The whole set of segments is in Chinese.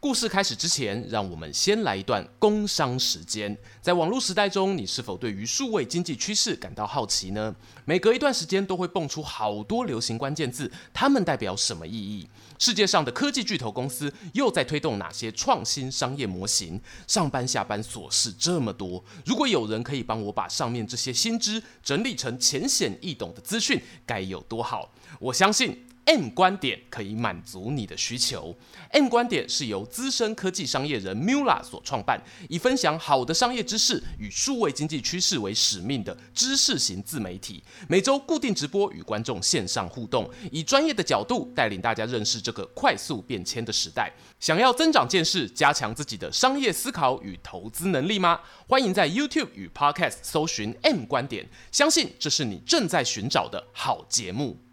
故事开始之前，让我们先来一段工商时间。在网络时代中，你是否对于数位经济趋势感到好奇呢？每隔一段时间都会蹦出好多流行关键字，它们代表什么意义？世界上的科技巨头公司又在推动哪些创新商业模型？上班下班琐事这么多，如果有人可以帮我把上面这些新知整理成浅显易懂的资讯，该有多好？我相信。M 观点可以满足你的需求。M 观点是由资深科技商业人 Mula 所创办，以分享好的商业知识与数位经济趋势为使命的知识型自媒体。每周固定直播与观众线上互动，以专业的角度带领大家认识这个快速变迁的时代。想要增长见识，加强自己的商业思考与投资能力吗？欢迎在 YouTube 与 Podcast 搜寻 M 观点，相信这是你正在寻找的好节目。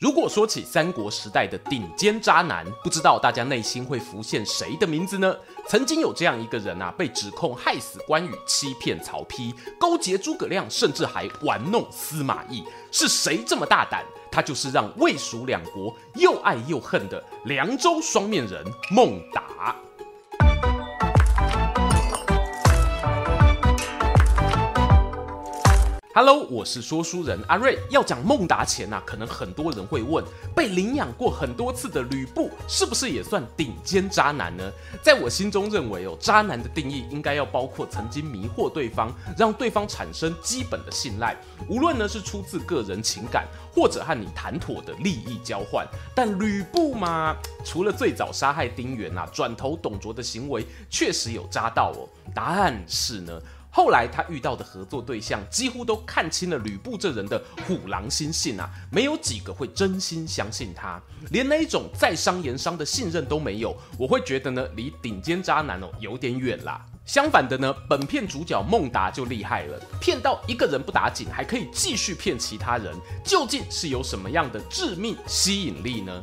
如果说起三国时代的顶尖渣男，不知道大家内心会浮现谁的名字呢？曾经有这样一个人啊，被指控害死关羽、欺骗曹丕、勾结诸葛亮，甚至还玩弄司马懿。是谁这么大胆？他就是让魏蜀两国又爱又恨的凉州双面人孟达。Hello，我是说书人阿瑞。要讲孟达前啊，可能很多人会问，被领养过很多次的吕布，是不是也算顶尖渣男呢？在我心中认为哦，渣男的定义应该要包括曾经迷惑对方，让对方产生基本的信赖，无论呢是出自个人情感，或者和你谈妥的利益交换。但吕布嘛，除了最早杀害丁原啊，转投董卓的行为确实有渣到哦。答案是呢？后来他遇到的合作对象几乎都看清了吕布这人的虎狼心性啊，没有几个会真心相信他，连那一种在商言商的信任都没有。我会觉得呢，离顶尖渣男哦有点远啦。相反的呢，本片主角孟达就厉害了，骗到一个人不打紧，还可以继续骗其他人，究竟是有什么样的致命吸引力呢？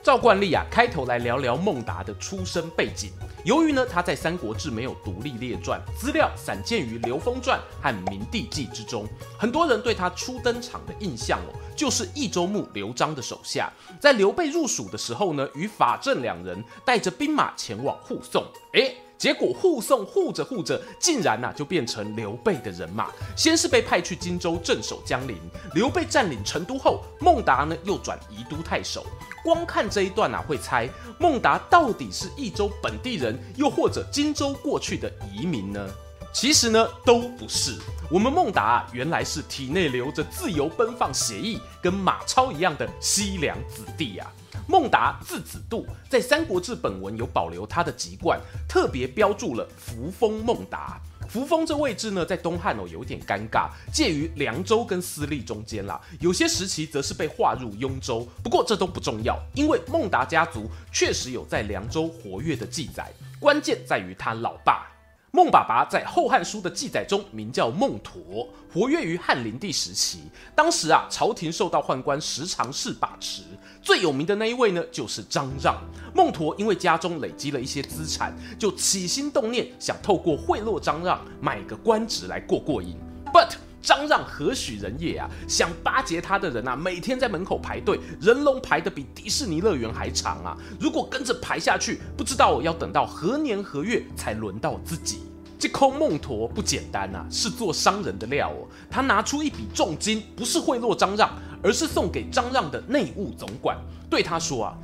照惯例啊，开头来聊聊孟达的出生背景。由于呢，他在《三国志》没有独立列传，资料散见于《刘封传》和《明帝纪》之中。很多人对他初登场的印象哦，就是益州牧刘璋的手下，在刘备入蜀的时候呢，与法正两人带着兵马前往护送。诶结果护送护着护着，竟然呐、啊、就变成刘备的人马。先是被派去荆州镇守江陵，刘备占领成都后，孟达呢又转宜都太守。光看这一段啊，会猜孟达到底是益州本地人，又或者荆州过去的移民呢？其实呢都不是。我们孟达啊，原来是体内流着自由奔放血液，跟马超一样的西凉子弟啊。孟达字子度，在《三国志》本文有保留他的籍贯，特别标注了扶风孟达。扶风这位置呢，在东汉哦有点尴尬，介于凉州跟私立中间啦。有些时期则是被划入雍州，不过这都不重要，因为孟达家族确实有在凉州活跃的记载，关键在于他老爸。孟爸爸在《后汉书》的记载中名叫孟陀，活跃于汉灵帝时期。当时啊，朝廷受到宦官时常侍把持，最有名的那一位呢，就是张让。孟陀因为家中累积了一些资产，就起心动念想透过贿赂张让买个官职来过过瘾。But 张让何许人也啊？想巴结他的人啊，每天在门口排队，人龙排得比迪士尼乐园还长啊！如果跟着排下去，不知道要等到何年何月才轮到自己。这空孟陀不简单啊，是做商人的料哦。他拿出一笔重金，不是贿赂张让，而是送给张让的内务总管，对他说啊：“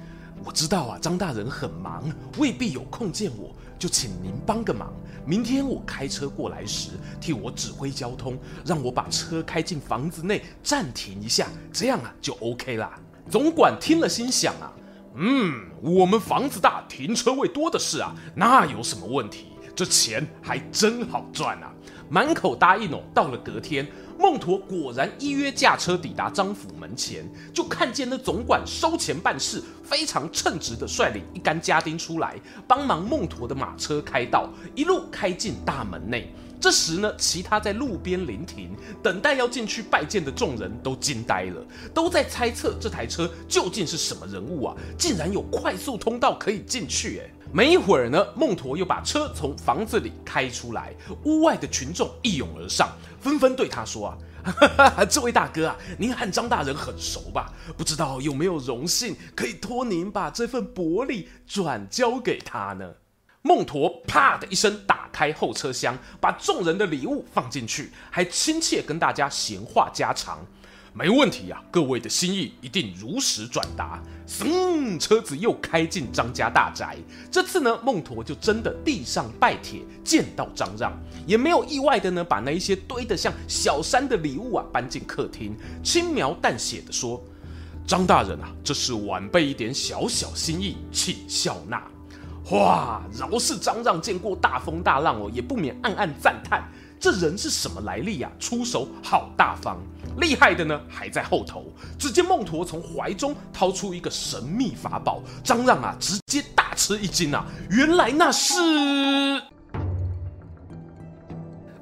我知道啊，张大人很忙，未必有空见我。”就请您帮个忙，明天我开车过来时，替我指挥交通，让我把车开进房子内暂停一下，这样啊就 OK 啦。总管听了心想啊，嗯，我们房子大，停车位多的是啊，那有什么问题？这钱还真好赚啊，满口答应哦。到了隔天。孟陀果然依约驾车抵达张府门前，就看见那总管收钱办事，非常称职的率领一干家丁出来帮忙孟陀的马车开道，一路开进大门内。这时呢，其他在路边临停等待要进去拜见的众人都惊呆了，都在猜测这台车究竟是什么人物啊？竟然有快速通道可以进去！哎，没一会儿呢，孟陀又把车从房子里开出来，屋外的群众一拥而上，纷纷对他说啊。哈哈哈这位大哥啊，您和张大人很熟吧？不知道有没有荣幸可以托您把这份薄礼转交给他呢？孟驼啪的一声打开后车厢，把众人的礼物放进去，还亲切跟大家闲话家常。没问题呀、啊，各位的心意一定如实转达。嗖，车子又开进张家大宅。这次呢，孟驮就真的地上拜帖，见到张让，也没有意外的呢，把那一些堆得像小山的礼物啊搬进客厅，轻描淡写的说：“张大人啊，这是晚辈一点小小心意，请笑纳。”哇，饶是张让见过大风大浪哦，也不免暗暗赞叹。这人是什么来历呀、出手好大方，厉害的呢还在后头。只见孟婆从怀中掏出一个神秘法宝，张让啊直接大吃一惊啊！原来那是……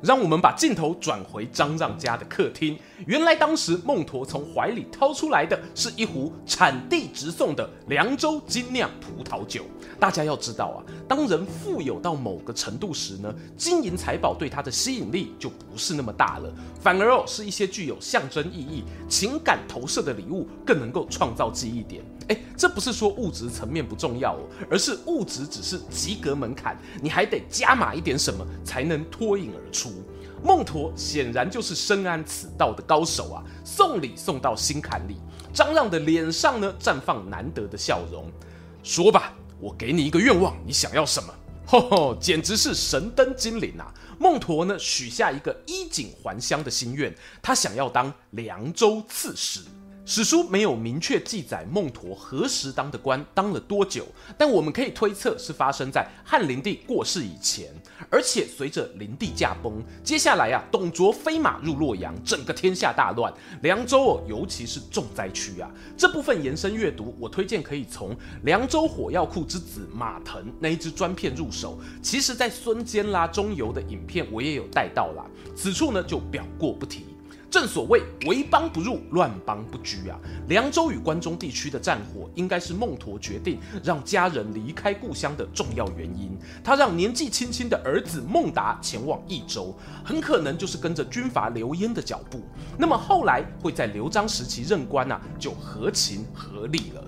让我们把镜头转回张让家的客厅。原来当时孟驮从怀里掏出来的是一壶产地直送的凉州精酿葡萄酒。大家要知道啊，当人富有到某个程度时呢，金银财宝对他的吸引力就不是那么大了，反而哦是一些具有象征意义、情感投射的礼物更能够创造记忆点。哎，这不是说物质层面不重要哦，而是物质只是及格门槛，你还得加码一点什么才能脱颖而出。孟佗显然就是深谙此道的高手啊，送礼送到心坎里。张让的脸上呢绽放难得的笑容，说吧。我给你一个愿望，你想要什么？吼吼，简直是神灯精灵啊！孟佗呢许下一个衣锦还乡的心愿，他想要当凉州刺史。史书没有明确记载孟驮何时当的官，当了多久，但我们可以推测是发生在汉灵帝过世以前。而且随着灵帝驾崩，接下来啊，董卓飞马入洛阳，整个天下大乱，凉州哦，尤其是重灾区啊。这部分延伸阅读，我推荐可以从《凉州火药库之子马腾》那一支专片入手。其实，在孙坚啦、钟繇的影片，我也有带到啦，此处呢就表过不提。正所谓为邦不入，乱邦不居啊！凉州与关中地区的战火，应该是孟驮决定让家人离开故乡的重要原因。他让年纪轻轻的儿子孟达前往益州，很可能就是跟着军阀刘焉的脚步。那么后来会在刘璋时期任官啊，就合情合理了。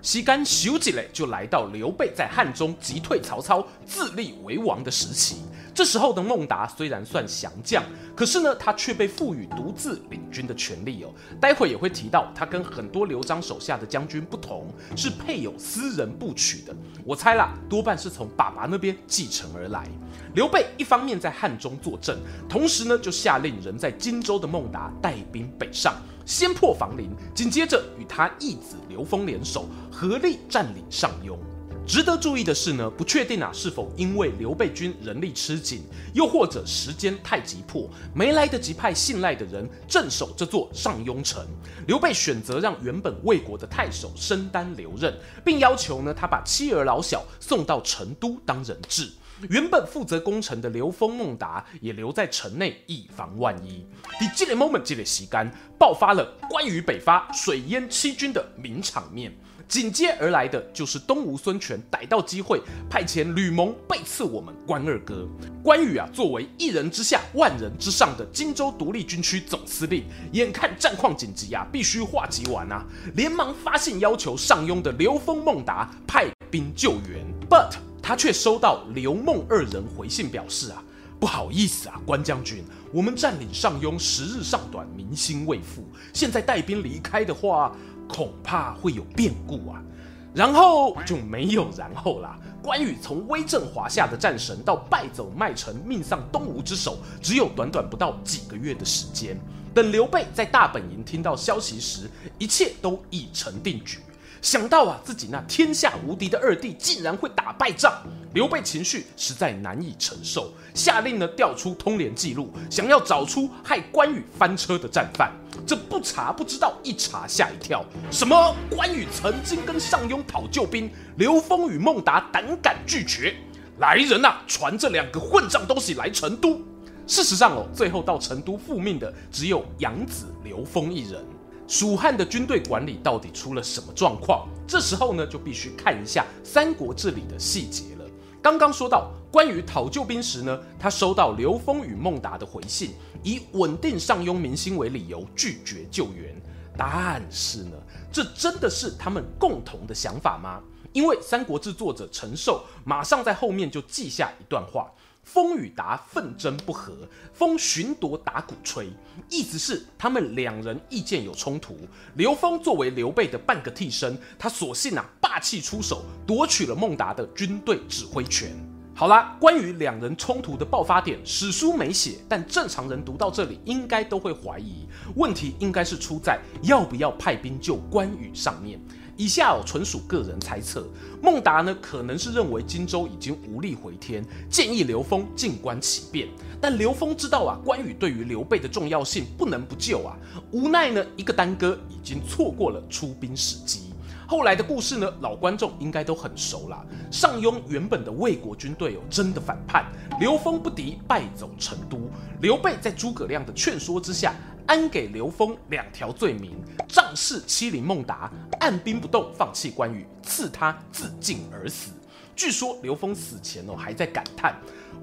西干休几嘞，就来到刘备在汉中击退曹操、自立为王的时期。这时候的孟达虽然算降将，可是呢，他却被赋予独自领军的权利哦。待会也会提到，他跟很多刘璋手下的将军不同，是配有私人部曲的。我猜啦，多半是从爸爸那边继承而来。刘备一方面在汉中坐镇，同时呢，就下令人在荆州的孟达带兵北上，先破房陵，紧接着与他义子刘封联手，合力占领上庸。值得注意的是呢，不确定啊是否因为刘备军人力吃紧，又或者时间太急迫，没来得及派信赖的人镇守这座上庸城。刘备选择让原本魏国的太守申丹留任，并要求呢他把妻儿老小送到成都当人质。原本负责攻城的刘封、孟达也留在城内以防万一。第这个 moment 这个时间爆发了关羽北伐、水淹七军的名场面。紧接而来的就是东吴孙权逮到机会派遣吕蒙背刺我们关二哥。关羽啊，作为一人之下万人之上的荆州独立军区总司令，眼看战况紧急啊，必须化急完啊，连忙发信要求上庸的刘封、孟达派兵救援。But 他却收到刘孟二人回信表示啊，不好意思啊，关将军，我们占领上庸时日尚短，民心未复，现在带兵离开的话。恐怕会有变故啊，然后就没有然后啦。关羽从威震华夏的战神到败走麦城、命丧东吴之手，只有短短不到几个月的时间。等刘备在大本营听到消息时，一切都已成定局。想到啊，自己那天下无敌的二弟竟然会打败仗，刘备情绪实在难以承受，下令呢调出通联记录，想要找出害关羽翻车的战犯。这不查不知道，一查吓一跳，什么关羽曾经跟上庸讨救兵，刘封与孟达胆敢拒绝，来人呐、传这两个混账东西来成都。事实上哦，最后到成都复命的只有养子刘封一人。蜀汉的军队管理到底出了什么状况？这时候呢，就必须看一下《三国志》里的细节了。刚刚说到关于讨救兵时呢，他收到刘封与孟达的回信，以稳定上庸民心为理由拒绝救援。但是呢，这真的是他们共同的想法吗？因为《三国志》作者陈寿马上在后面就记下一段话。风与达纷争不和，风寻夺打鼓吹，意思是他们两人意见有冲突。刘封作为刘备的半个替身，他索性啊霸气出手，夺取了孟达的军队指挥权。好啦，关于两人冲突的爆发点，史书没写，但正常人读到这里应该都会怀疑，问题应该是出在要不要派兵救关羽上面。以下哦，纯属个人猜测。孟达呢，可能是认为荆州已经无力回天，建议刘封静观其变。但刘封知道啊，关羽对于刘备的重要性不能不救啊。无奈呢，一个耽搁，已经错过了出兵时机。后来的故事呢，老观众应该都很熟啦。上庸原本的魏国军队哦，真的反叛，刘封不敌，败走成都。刘备在诸葛亮的劝说之下，安给刘封两条罪名：仗势欺凌孟达，按兵不动放弃关羽，赐他自尽而死。据说刘封死前哦还在感叹：“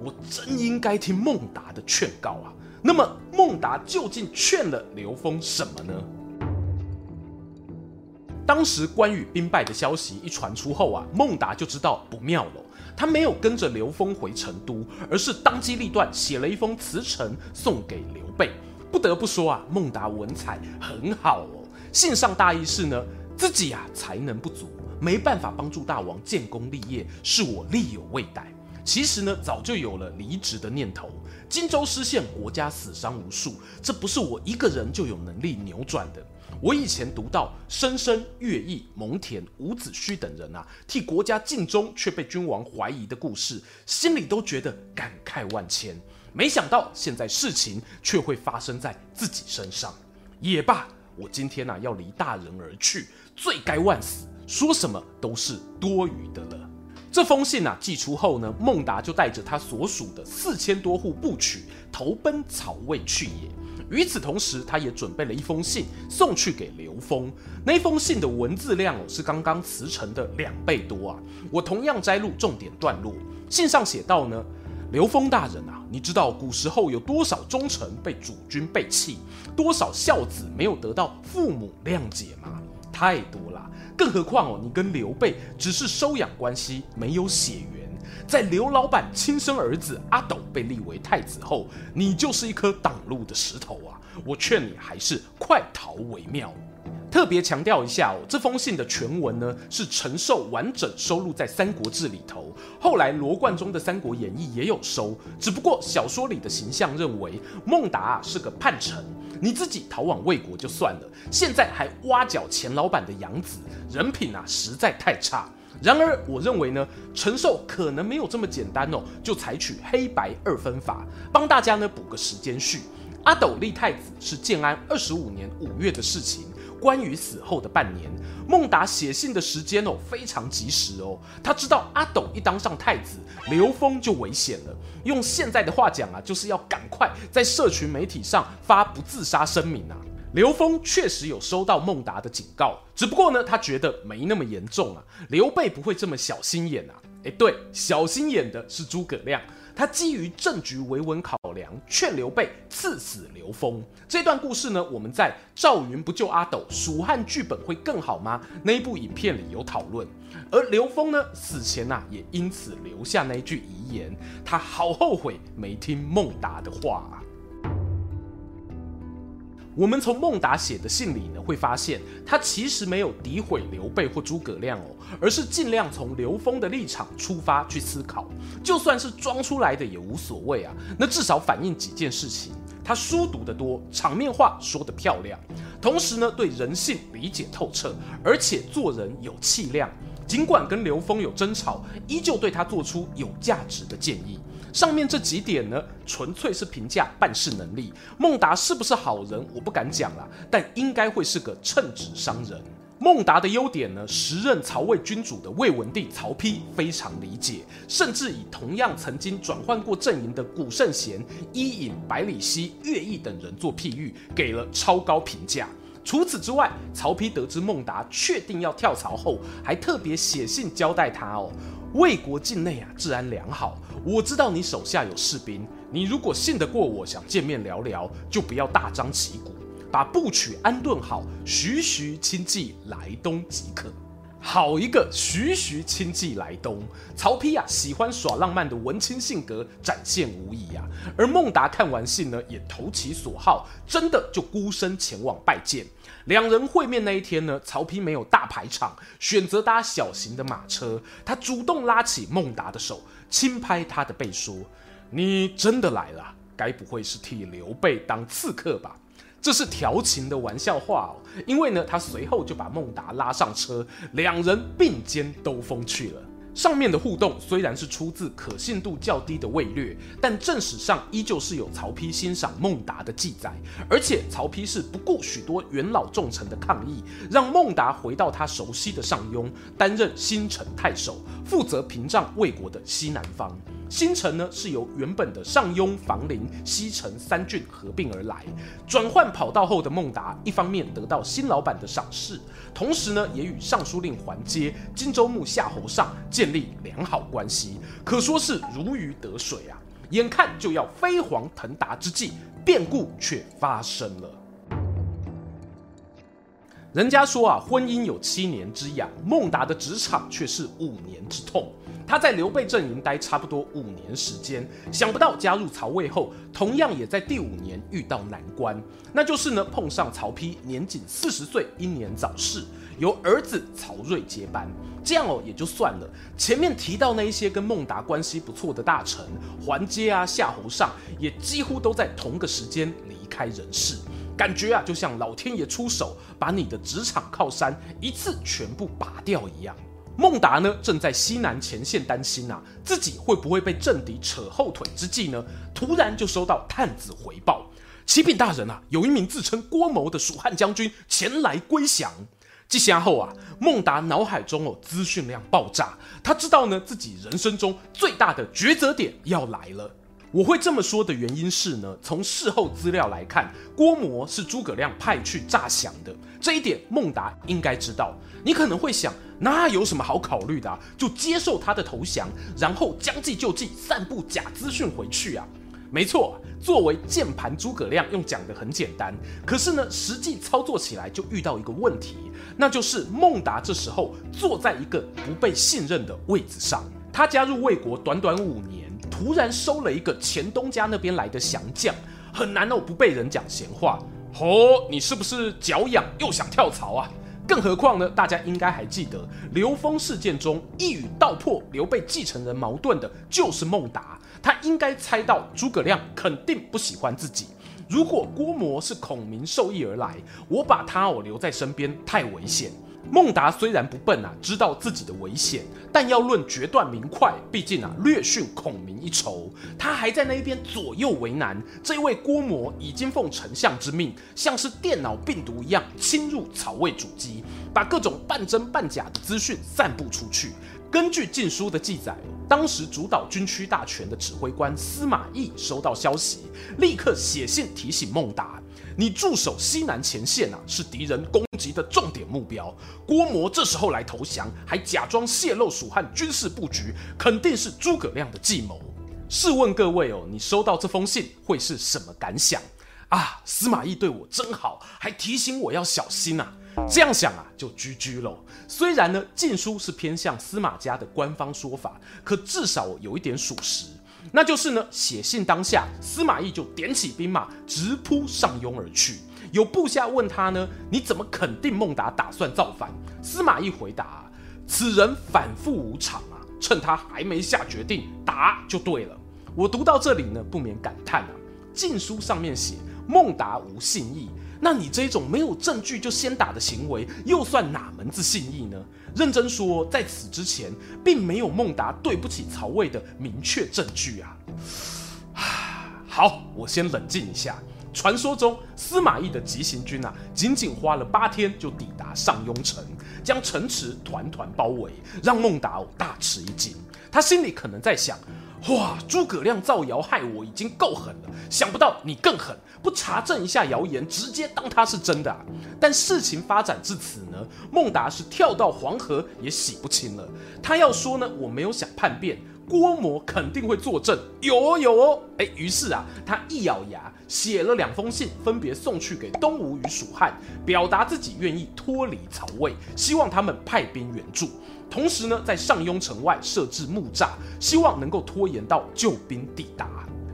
我真应该听孟达的劝告啊。”那么孟达究竟劝了刘封什么呢？当时关羽兵败的消息一传出后啊，孟达就知道不妙了。他没有跟着刘封回成都，而是当机立断写了一封辞呈送给刘备。不得不说啊，孟达文采很好哦。信上大意是呢，自己啊才能不足，没办法帮助大王建功立业，是我力有未逮。其实呢，早就有了离职的念头。荆州失陷，国家死伤无数，这不是我一个人就有能力扭转的。我以前读到申生、乐毅、蒙恬、伍子胥等人啊，替国家尽忠却被君王怀疑的故事，心里都觉得感慨万千。没想到现在事情却会发生在自己身上，也罢，我今天呐、啊、要离大人而去，罪该万死，说什么都是多余的了。这封信啊寄出后呢，孟达就带着他所属的四千多户部曲投奔曹魏去也。与此同时，他也准备了一封信送去给刘封。那封信的文字量哦是刚刚辞呈的两倍多啊。我同样摘录重点段落，信上写道呢。刘封大人啊，你知道古时候有多少忠臣被主君背弃，多少孝子没有得到父母谅解吗？太多了。更何况哦，你跟刘备只是收养关系，没有血缘。在刘老板亲生儿子阿斗被立为太子后，你就是一颗挡路的石头啊！我劝你还是快逃为妙。特别强调一下哦，这封信的全文呢是陈寿完整收录在《三国志》里头，后来罗贯中的《三国演义》也有收，只不过小说里的形象认为孟达啊是个叛臣，你自己逃往魏国就算了，现在还挖角钱老板的养子，人品啊实在太差。然而我认为呢，陈寿可能没有这么简单哦，就采取黑白二分法，帮大家呢补个时间序。阿斗立太子是建安二十五年五月的事情。关羽死后的半年，孟达写信的时间哦非常及时哦。他知道阿斗一当上太子，刘封就危险了。用现在的话讲啊，就是要赶快在社群媒体上发不自杀声明啊。刘封确实有收到孟达的警告，只不过呢，他觉得没那么严重啊。刘备不会这么小心眼啊。诶，对，小心眼的是诸葛亮。他基于政局维稳考量，劝刘备赐死刘封。这段故事呢，我们在赵云不救阿斗，蜀汉剧本会更好吗？那一部影片里有讨论。而刘封呢，死前呐、啊，也因此留下那一句遗言，他好后悔没听孟达的话。我们从孟达写的信里呢，会发现他其实没有诋毁刘备或诸葛亮哦，而是尽量从刘封的立场出发去思考。就算是装出来的也无所谓啊，那至少反映几件事情：他书读得多，场面话说得漂亮，同时呢，对人性理解透彻，而且做人有气量。尽管跟刘封有争吵，依旧对他做出有价值的建议。上面这几点呢，纯粹是评价办事能力。孟达是不是好人，我不敢讲啦，但应该会是个称职商人。孟达的优点呢，时任曹魏君主的魏文帝曹丕非常理解，甚至以同样曾经转换过阵营的古圣贤、伊尹、百里奚、乐毅等人做譬喻，给了超高评价。除此之外，曹丕得知孟达确定要跳槽后，还特别写信交代他哦，魏国境内啊治安良好，我知道你手下有士兵，你如果信得过我，想见面聊聊，就不要大张旗鼓，把部曲安顿好，徐徐亲骑来东即可。好一个徐徐亲骑来东！曹丕啊，喜欢耍浪漫的文青性格展现无遗啊。而孟达看完信呢，也投其所好，真的就孤身前往拜见。两人会面那一天呢，曹丕没有大排场，选择搭小型的马车。他主动拉起孟达的手，轻拍他的背，说：“你真的来了，该不会是替刘备当刺客吧？”这是调情的玩笑话哦，因为呢，他随后就把孟达拉上车，两人并肩兜风去了。上面的互动虽然是出自可信度较低的魏略，但正史上依旧是有曹丕欣赏孟达的记载，而且曹丕是不顾许多元老重臣的抗议，让孟达回到他熟悉的上庸，担任新城太守，负责屏障魏国的西南方。新城呢，是由原本的上庸、房陵、西城三郡合并而来。转换跑道后的孟达，一方面得到新老板的赏识，同时呢，也与尚书令桓阶、荆州牧夏侯尚建立良好关系，可说是如鱼得水啊！眼看就要飞黄腾达之际，变故却发生了。人家说啊，婚姻有七年之痒，孟达的职场却是五年之痛。他在刘备阵营待差不多五年时间，想不到加入曹魏后，同样也在第五年遇到难关，那就是呢，碰上曹丕年仅四十岁，英年早逝，由儿子曹睿接班。这样哦，也就算了。前面提到那一些跟孟达关系不错的大臣，桓阶啊、夏侯尚，也几乎都在同个时间离开人世。感觉啊，就像老天爷出手，把你的职场靠山一次全部拔掉一样。孟达呢，正在西南前线担心啊，自己会不会被政敌扯后腿之际呢，突然就收到探子回报：启禀大人啊，有一名自称郭谋的蜀汉将军前来归降。这下后啊，孟达脑海中哦资讯量爆炸，他知道呢，自己人生中最大的抉择点要来了。我会这么说的原因是呢，从事后资料来看，郭谋是诸葛亮派去诈降的，这一点孟达应该知道。你可能会想，那有什么好考虑的？就接受他的投降，然后将计就计，散布假资讯回去啊？没错，作为键盘诸葛亮，用讲的很简单，可是呢，实际操作起来就遇到一个问题，那就是孟达这时候坐在一个不被信任的位置上，他加入魏国短短五年。突然收了一个前东家那边来的降将，很难哦不被人讲闲话。哦，你是不是脚痒又想跳槽啊？更何况呢，大家应该还记得刘封事件中一语道破刘备继承人矛盾的就是孟达，他应该猜到诸葛亮肯定不喜欢自己。如果郭模是孔明授意而来，我把他我留在身边太危险。孟达虽然不笨啊，知道自己的危险，但要论决断明快，毕竟啊略逊孔明一筹。他还在那一边左右为难。这位郭模已经奉丞相之命，像是电脑病毒一样侵入曹魏主机，把各种半真半假的资讯散布出去。根据《晋书》的记载，当时主导军区大权的指挥官司马懿收到消息，立刻写信提醒孟达：“你驻守西南前线啊，是敌人攻击的重点目标。郭模这时候来投降，还假装泄露蜀汉军事布局，肯定是诸葛亮的计谋。试问各位哦，你收到这封信会是什么感想啊？司马懿对我真好，还提醒我要小心啊！”这样想啊，就居居喽。虽然呢，《晋书》是偏向司马家的官方说法，可至少有一点属实，那就是呢，写信当下，司马懿就点起兵马，直扑上庸而去。有部下问他呢，你怎么肯定孟达打算造反？司马懿回答：此人反复无常啊，趁他还没下决定，打就对了。我读到这里呢，不免感叹啊，《晋书》上面写孟达无信义。那你这种没有证据就先打的行为，又算哪门子信义呢？认真说，在此之前，并没有孟达对不起曹魏的明确证据啊。好，我先冷静一下。传说中，司马懿的急行军啊，仅仅花了八天就抵达上庸城，将城池团团包围，让孟达大吃一惊。他心里可能在想：哇，诸葛亮造谣害我已经够狠了，想不到你更狠，不查证一下谣言，直接当它是真的啊！但事情发展至此呢，孟达是跳到黄河也洗不清了。他要说呢，我没有想叛变，郭汜肯定会作证，有哦有哦。哎，于是啊，他一咬牙写了两封信，分别送去给东吴与蜀汉，表达自己愿意脱离曹魏，希望他们派兵援助。同时呢，在上庸城外设置木栅，希望能够拖延到救兵抵达。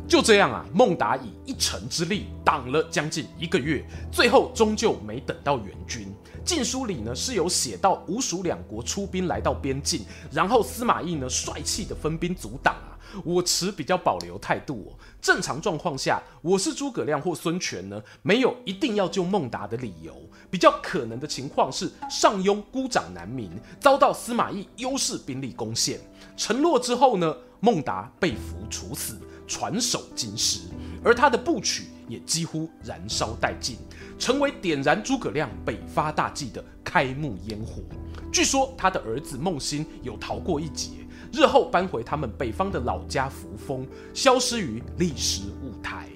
就这样啊，孟达以一城之力挡了将近一个月，最后终究没等到援军。晋书里呢是有写到吴蜀两国出兵来到边境，然后司马懿呢帅气的分兵阻挡啊。我持比较保留态度哦。正常状况下，我是诸葛亮或孙权呢，没有一定要救孟达的理由。比较可能的情况是，上庸孤掌难鸣，遭到司马懿优势兵力攻陷。城落之后呢，孟达被俘处死，传首京师，而他的部曲也几乎燃烧殆尽，成为点燃诸葛亮北伐大计的开幕烟火。据说他的儿子孟辛有逃过一劫。日后搬回他们北方的老家扶风，消失于历史舞台。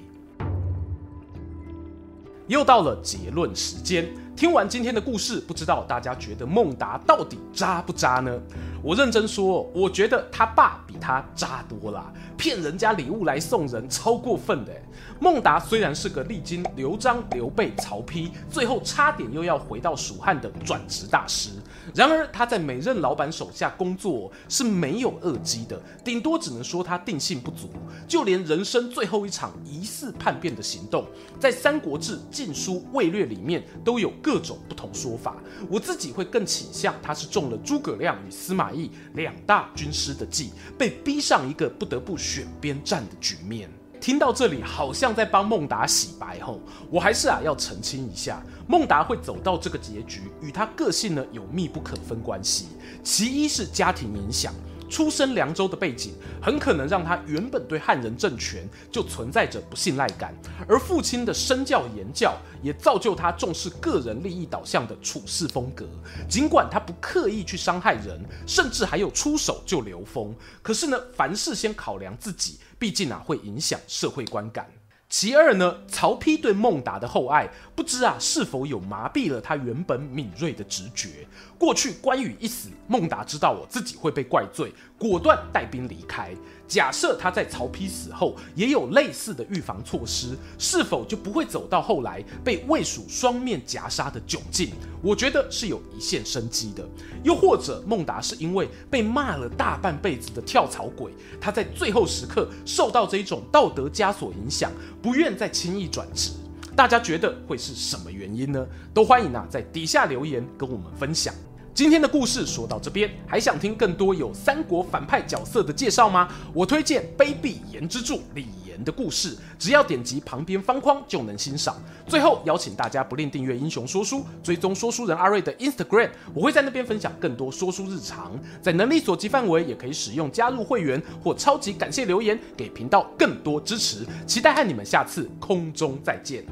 又到了结论时间，听完今天的故事，不知道大家觉得孟达到底渣不渣呢？我认真说，我觉得他爸比他渣多了，骗人家礼物来送人，超过分的。孟达虽然是个历经刘璋、刘备、曹丕，最后差点又要回到蜀汉的转职大师，然而他在每任老板手下工作是没有恶绩的，顶多只能说他定性不足。就连人生最后一场疑似叛变的行动，在《三国志》《晋书》《魏略》里面都有各种不同说法。我自己会更倾向他是中了诸葛亮与司马两大军师的计，被逼上一个不得不选边站的局面。听到这里，好像在帮孟达洗白吼，我还是啊要澄清一下，孟达会走到这个结局，与他个性呢有密不可分关系。其一是家庭影响。出身凉州的背景，很可能让他原本对汉人政权就存在着不信赖感，而父亲的身教言教也造就他重视个人利益导向的处事风格。尽管他不刻意去伤害人，甚至还有出手救刘封，可是呢，凡事先考量自己，毕竟啊会影响社会观感。其二呢，曹丕对孟达的厚爱，不知啊是否有麻痹了他原本敏锐的直觉。过去关羽一死，孟达知道我自己会被怪罪，果断带兵离开。假设他在曹丕死后也有类似的预防措施，是否就不会走到后来被魏蜀双面夹杀的窘境？我觉得是有一线生机的。又或者孟达是因为被骂了大半辈子的跳槽鬼，他在最后时刻受到这一种道德枷锁影响，不愿再轻易转职。大家觉得会是什么原因呢？都欢迎啊在底下留言跟我们分享。今天的故事说到这边，还想听更多有三国反派角色的介绍吗？我推荐《卑鄙言之助》李严的故事，只要点击旁边方框就能欣赏。最后邀请大家不吝订阅英雄说书，追踪说书人阿瑞的 Instagram，我会在那边分享更多说书日常。在能力所及范围，也可以使用加入会员或超级感谢留言，给频道更多支持。期待和你们下次空中再见。